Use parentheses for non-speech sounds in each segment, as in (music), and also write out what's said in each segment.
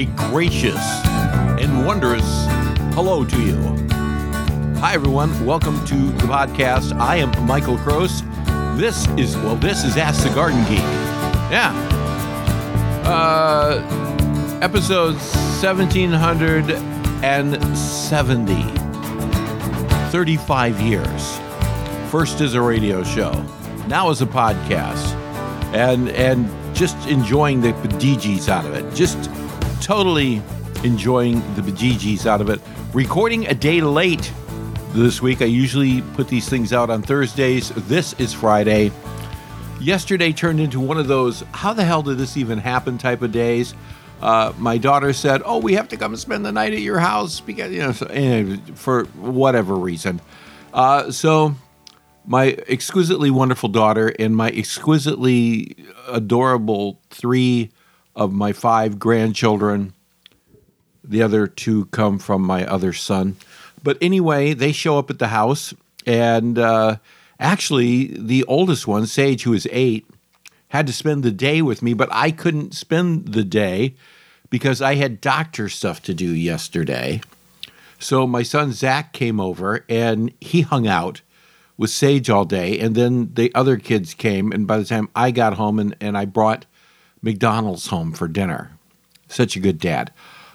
a gracious and wondrous hello to you. Hi, everyone. Welcome to the podcast. I am Michael Kroos. This is, well, this is Ask the Garden Geek. Yeah. Uh, episode 1770. 35 years. First as a radio show, now as a podcast. And, and just enjoying the bejeebies out of it. Just totally enjoying the bejeebies out of it. Recording a day late this week. I usually put these things out on Thursdays. This is Friday. Yesterday turned into one of those, how the hell did this even happen type of days. Uh, my daughter said, "Oh, we have to come spend the night at your house because you know so, anyway, for whatever reason." Uh, so my exquisitely wonderful daughter and my exquisitely adorable three of my five grandchildren. The other two come from my other son. But anyway, they show up at the house, and uh, actually, the oldest one, Sage, who is eight, had to spend the day with me, but I couldn't spend the day because I had doctor stuff to do yesterday. So my son Zach came over and he hung out with Sage all day, and then the other kids came. And by the time I got home, and, and I brought McDonald's home for dinner. Such a good dad.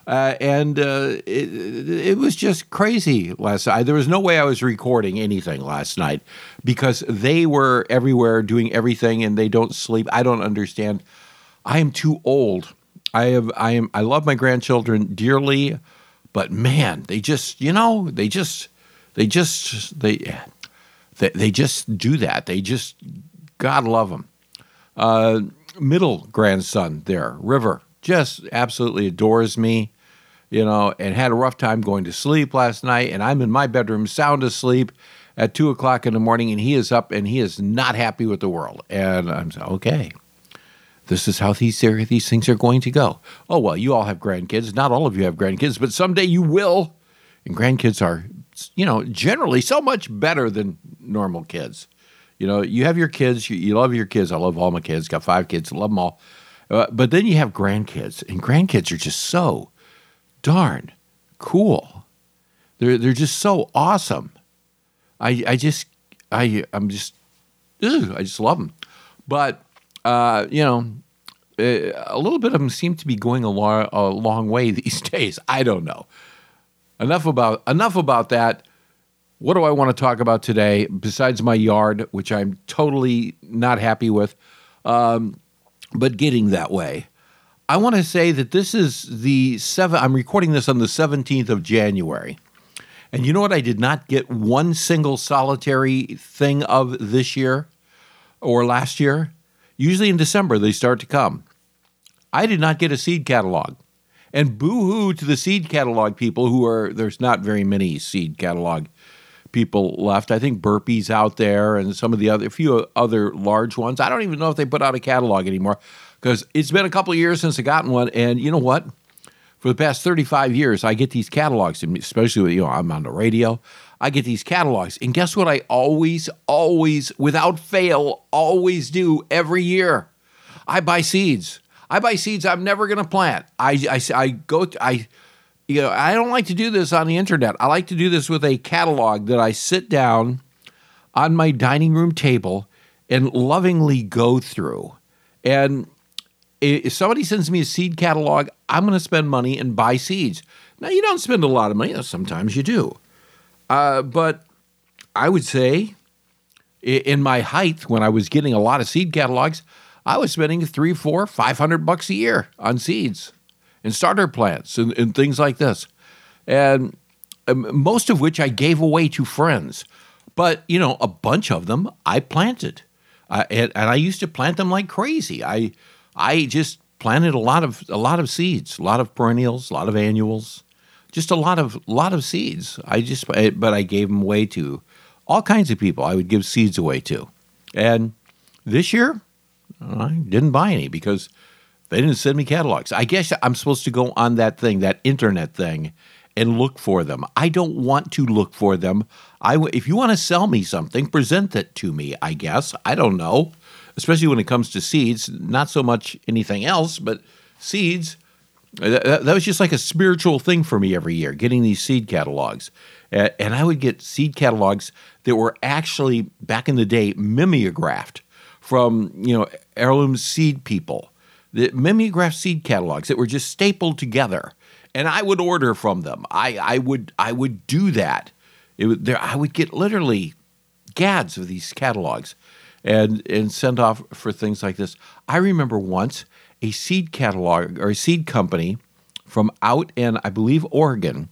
Uh, and uh, it, it was just crazy last night. There was no way I was recording anything last night because they were everywhere doing everything and they don't sleep. I don't understand. I am too old. I have. I am. I love my grandchildren dearly, but man, they just you know they just they just they they, they just do that. They just God love them. Uh, middle grandson there, River, just absolutely adores me you know, and had a rough time going to sleep last night. And I'm in my bedroom, sound asleep at two o'clock in the morning, and he is up and he is not happy with the world. And I'm okay, this is how these these things are going to go. Oh well, you all have grandkids. Not all of you have grandkids, but someday you will. And grandkids are, you know, generally so much better than normal kids. You know, you have your kids, you, you love your kids. I love all my kids. Got five kids, love them all. Uh, but then you have grandkids, and grandkids are just so darn cool. They're they're just so awesome. I I just I I'm just ugh, I just love them. But uh, you know, eh, a little bit of them seem to be going a long a long way (laughs) these days. I don't know. Enough about enough about that. What do I want to talk about today besides my yard, which I'm totally not happy with, um, but getting that way. I want to say that this is the seven. I'm recording this on the 17th of January. And you know what? I did not get one single solitary thing of this year or last year. Usually in December, they start to come. I did not get a seed catalog. And boo hoo to the seed catalog people who are, there's not very many seed catalog people left. I think Burpee's out there and some of the other, a few other large ones. I don't even know if they put out a catalog anymore because it's been a couple years since I gotten one. And you know what? For the past 35 years, I get these catalogs, especially when, you know, I'm on the radio. I get these catalogs. And guess what I always, always, without fail, always do every year? I buy seeds. I buy seeds I'm never going to plant. I, I, I go, I, you know, I don't like to do this on the internet. I like to do this with a catalog that I sit down on my dining room table and lovingly go through. And if somebody sends me a seed catalog, I'm going to spend money and buy seeds. Now, you don't spend a lot of money. Sometimes you do. Uh, but I would say in my height, when I was getting a lot of seed catalogs, I was spending three, four, five hundred bucks a year on seeds and starter plants and, and things like this. And um, most of which I gave away to friends. But, you know, a bunch of them I planted. Uh, and, and, I used to plant them like crazy. I I just planted a lot of a lot of seeds, a lot of perennials, a lot of annuals, just a lot of lot of seeds. I just but I gave them away to all kinds of people. I would give seeds away to, and this year I didn't buy any because they didn't send me catalogs. I guess I'm supposed to go on that thing, that internet thing, and look for them. I don't want to look for them. I if you want to sell me something, present it to me. I guess I don't know especially when it comes to seeds, not so much anything else, but seeds. Uh, that, that, was just like a spiritual thing for me every year, getting these seed catalogs. And I would get seed catalogs that were actually back in the day mimeographed from you know heirloom seed people, the mimeographed seed catalogs that were just stapled together, and I would order from them. I, I would I would do that. It would, there I would get literally gads of these catalogs, and and send off for things like this. I remember once a seed catalog or a seed company from out in I believe Oregon.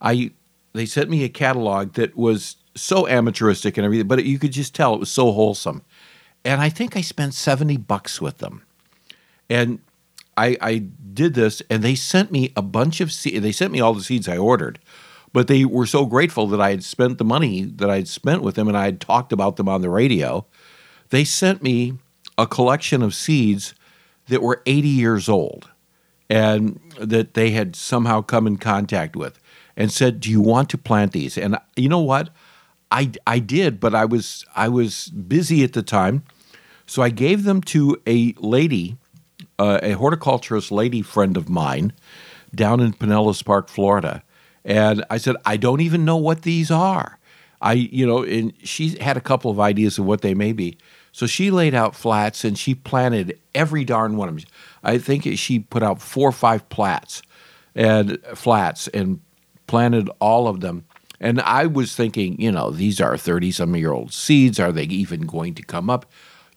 I they sent me a catalog that was so amateuristic and everything, but you could just tell it was so wholesome. And I think I spent 70 bucks with them. And I, I did this, and they sent me a bunch of seeds. They sent me all the seeds I ordered, but they were so grateful that I had spent the money that I had spent with them and I had talked about them on the radio. They sent me a collection of seeds that were 80 years old and that they had somehow come in contact with and said, "Do you want to plant these?" And you know what? I, I did, but I was I was busy at the time, so I gave them to a lady, uh, a horticulturist lady friend of mine, down in Pinellas Park, Florida, and I said I don't even know what these are. I you know, and she had a couple of ideas of what they may be. So she laid out flats and she planted every darn one of them. I think she put out four or five plats and flats and planted all of them. And I was thinking, you know, these are 30 some year old seeds. Are they even going to come up?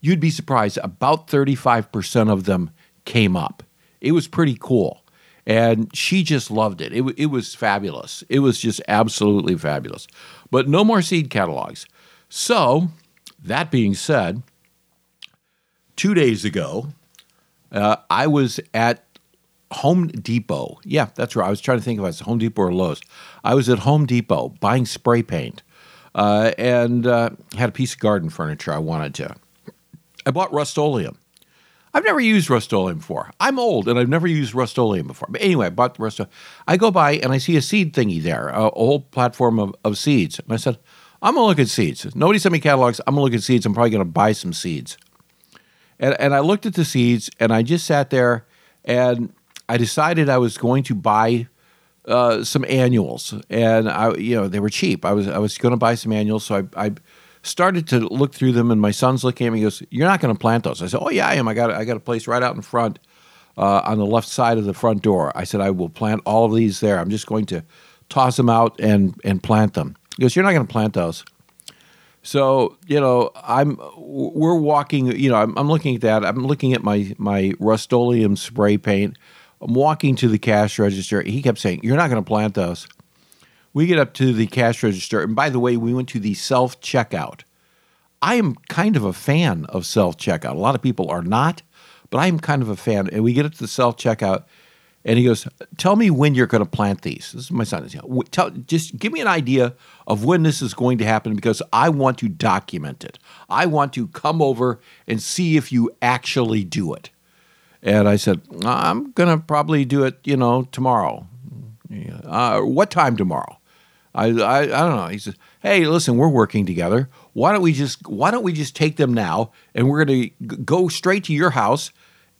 You'd be surprised. About 35% of them came up. It was pretty cool. And she just loved it. it. It was fabulous. It was just absolutely fabulous. But no more seed catalogs. So, that being said, two days ago, uh, I was at Home Depot. Yeah, that's right. I was trying to think if it's Home Depot or Lowe's. I was at Home Depot buying spray paint uh, and uh, had a piece of garden furniture I wanted to. I bought Rust-Oleum. I've never used Rust-Oleum before. I'm old and I've never used Rust-Oleum before. But anyway, I bought the Rust. I go by and I see a seed thingy there, a, a whole platform of, of seeds. And I said, I'm going to look at seeds. Nobody sent me catalogs. I'm going to look at seeds. I'm probably going to buy some seeds. And, and I looked at the seeds and I just sat there and I decided I was going to buy uh, some annuals, and I, you know, they were cheap. I was I was going to buy some annuals, so I, I started to look through them, and my son's looking at me. He goes, "You're not going to plant those?" I said, "Oh yeah, I am. I got I got a place right out in front, uh, on the left side of the front door." I said, "I will plant all of these there. I'm just going to toss them out and and plant them." He goes, "You're not going to plant those." So you know, I'm we're walking. You know, I'm, I'm looking at that. I'm looking at my my Rust-Oleum spray paint. I'm walking to the cash register. He kept saying, You're not going to plant those. We get up to the cash register. And by the way, we went to the self checkout. I am kind of a fan of self checkout. A lot of people are not, but I am kind of a fan. And we get up to the self checkout, and he goes, Tell me when you're going to plant these. This is my son. Tell, just give me an idea of when this is going to happen because I want to document it. I want to come over and see if you actually do it. And I said, I'm going to probably do it, you know, tomorrow. Uh, what time tomorrow? I, I, I don't know. He says, hey, listen, we're working together. Why don't we just why don't we just take them now and we're going to go straight to your house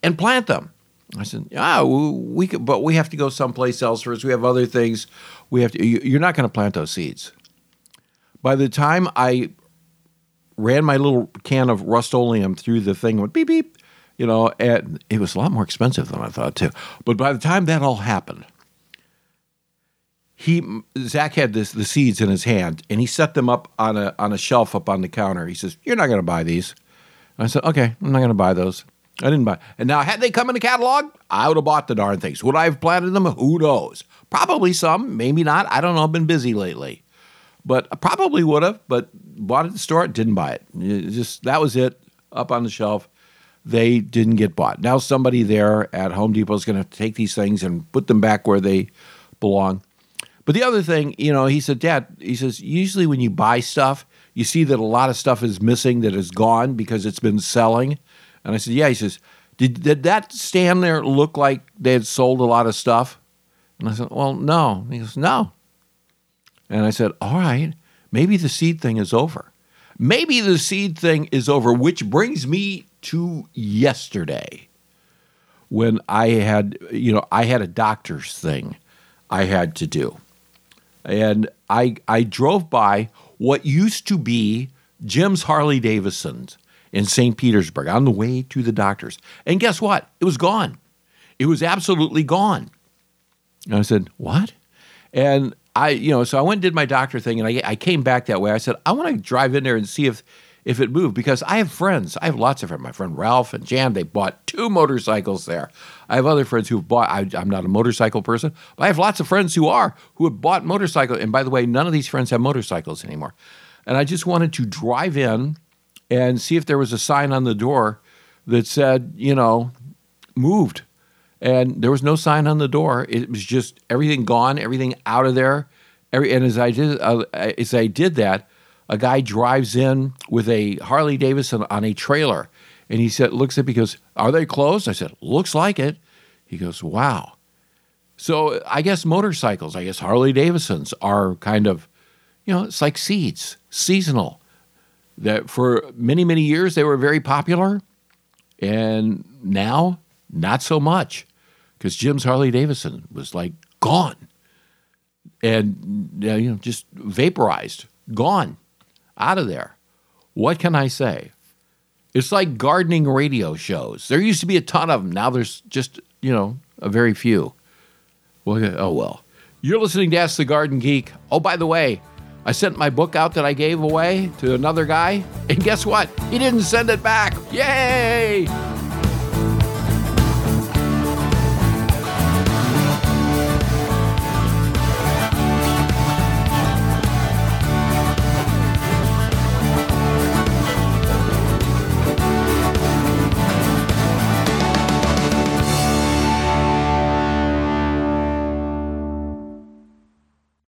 and plant them? I said, yeah, we could, but we have to go someplace else first. We have other things. We have to. You're not going to plant those seeds. By the time I ran my little can of Rust-Oleum through the thing, went beep beep you know, and it was a lot more expensive than I thought too. But by the time that all happened, he Zach had this the seeds in his hand and he set them up on a on a shelf up on the counter. He says, "You're not going to buy these." I said, "Okay, I'm not going to buy those." I didn't buy. And now, had they come in the catalog, I would have bought the darn things. Would I have planted them? Who knows? Probably some, maybe not. I don't know. I've been busy lately, but I probably would have. But bought it at the store, didn't buy it. it just that was it up on the shelf they didn't get bought. Now somebody there at Home Depot is going to take these things and put them back where they belong. But the other thing, you know, he said, Dad, he says, usually when you buy stuff, you see that a lot of stuff is missing that is gone because it's been selling. And I said, Yeah. He says, Did, did that stand there look like they had sold a lot of stuff? And I said, Well, no. He goes, No. And I said, All right, maybe the seed thing is over. Maybe the seed thing is over, which brings me to yesterday. when I had, you know, I had a doctor's thing I had to do. And I, I drove by what used to be Jim's Harley Davidson's in St. Petersburg on the way to the doctor's. And guess what? It was gone. It was absolutely gone. And I said, What? And I, you know, so I went and did my doctor thing and I, I came back that way. I said, I want to drive in there and see if if it moved because I have friends. I have lots of friends. My friend Ralph and Jan, they bought two motorcycles there. I have other friends who've bought, I, am not a motorcycle person, but I have lots of friends who are, who have bought motorcycles. And by the way, none of these friends have motorcycles anymore. And I just wanted to drive in and see if there was a sign on the door that said, you know, moved. And there was no sign on the door. It was just everything gone, everything out of there. Every, and as I did, uh, as I did that, a guy drives in with a Harley Davidson on a trailer. And he said, looks at me, goes, Are they closed? I said, Looks like it. He goes, Wow. So I guess motorcycles, I guess Harley Davidsons are kind of, you know, it's like seeds, seasonal. That for many, many years they were very popular. And now, not so much. Because Jim's Harley Davidson was like gone. And, you know, just vaporized, gone out of there. What can I say? It's like gardening radio shows. There used to be a ton of them. Now there's just, you know, a very few. Well, oh well. You're listening to Ask the Garden Geek. Oh, by the way, I sent my book out that I gave away to another guy, and guess what? He didn't send it back. Yay!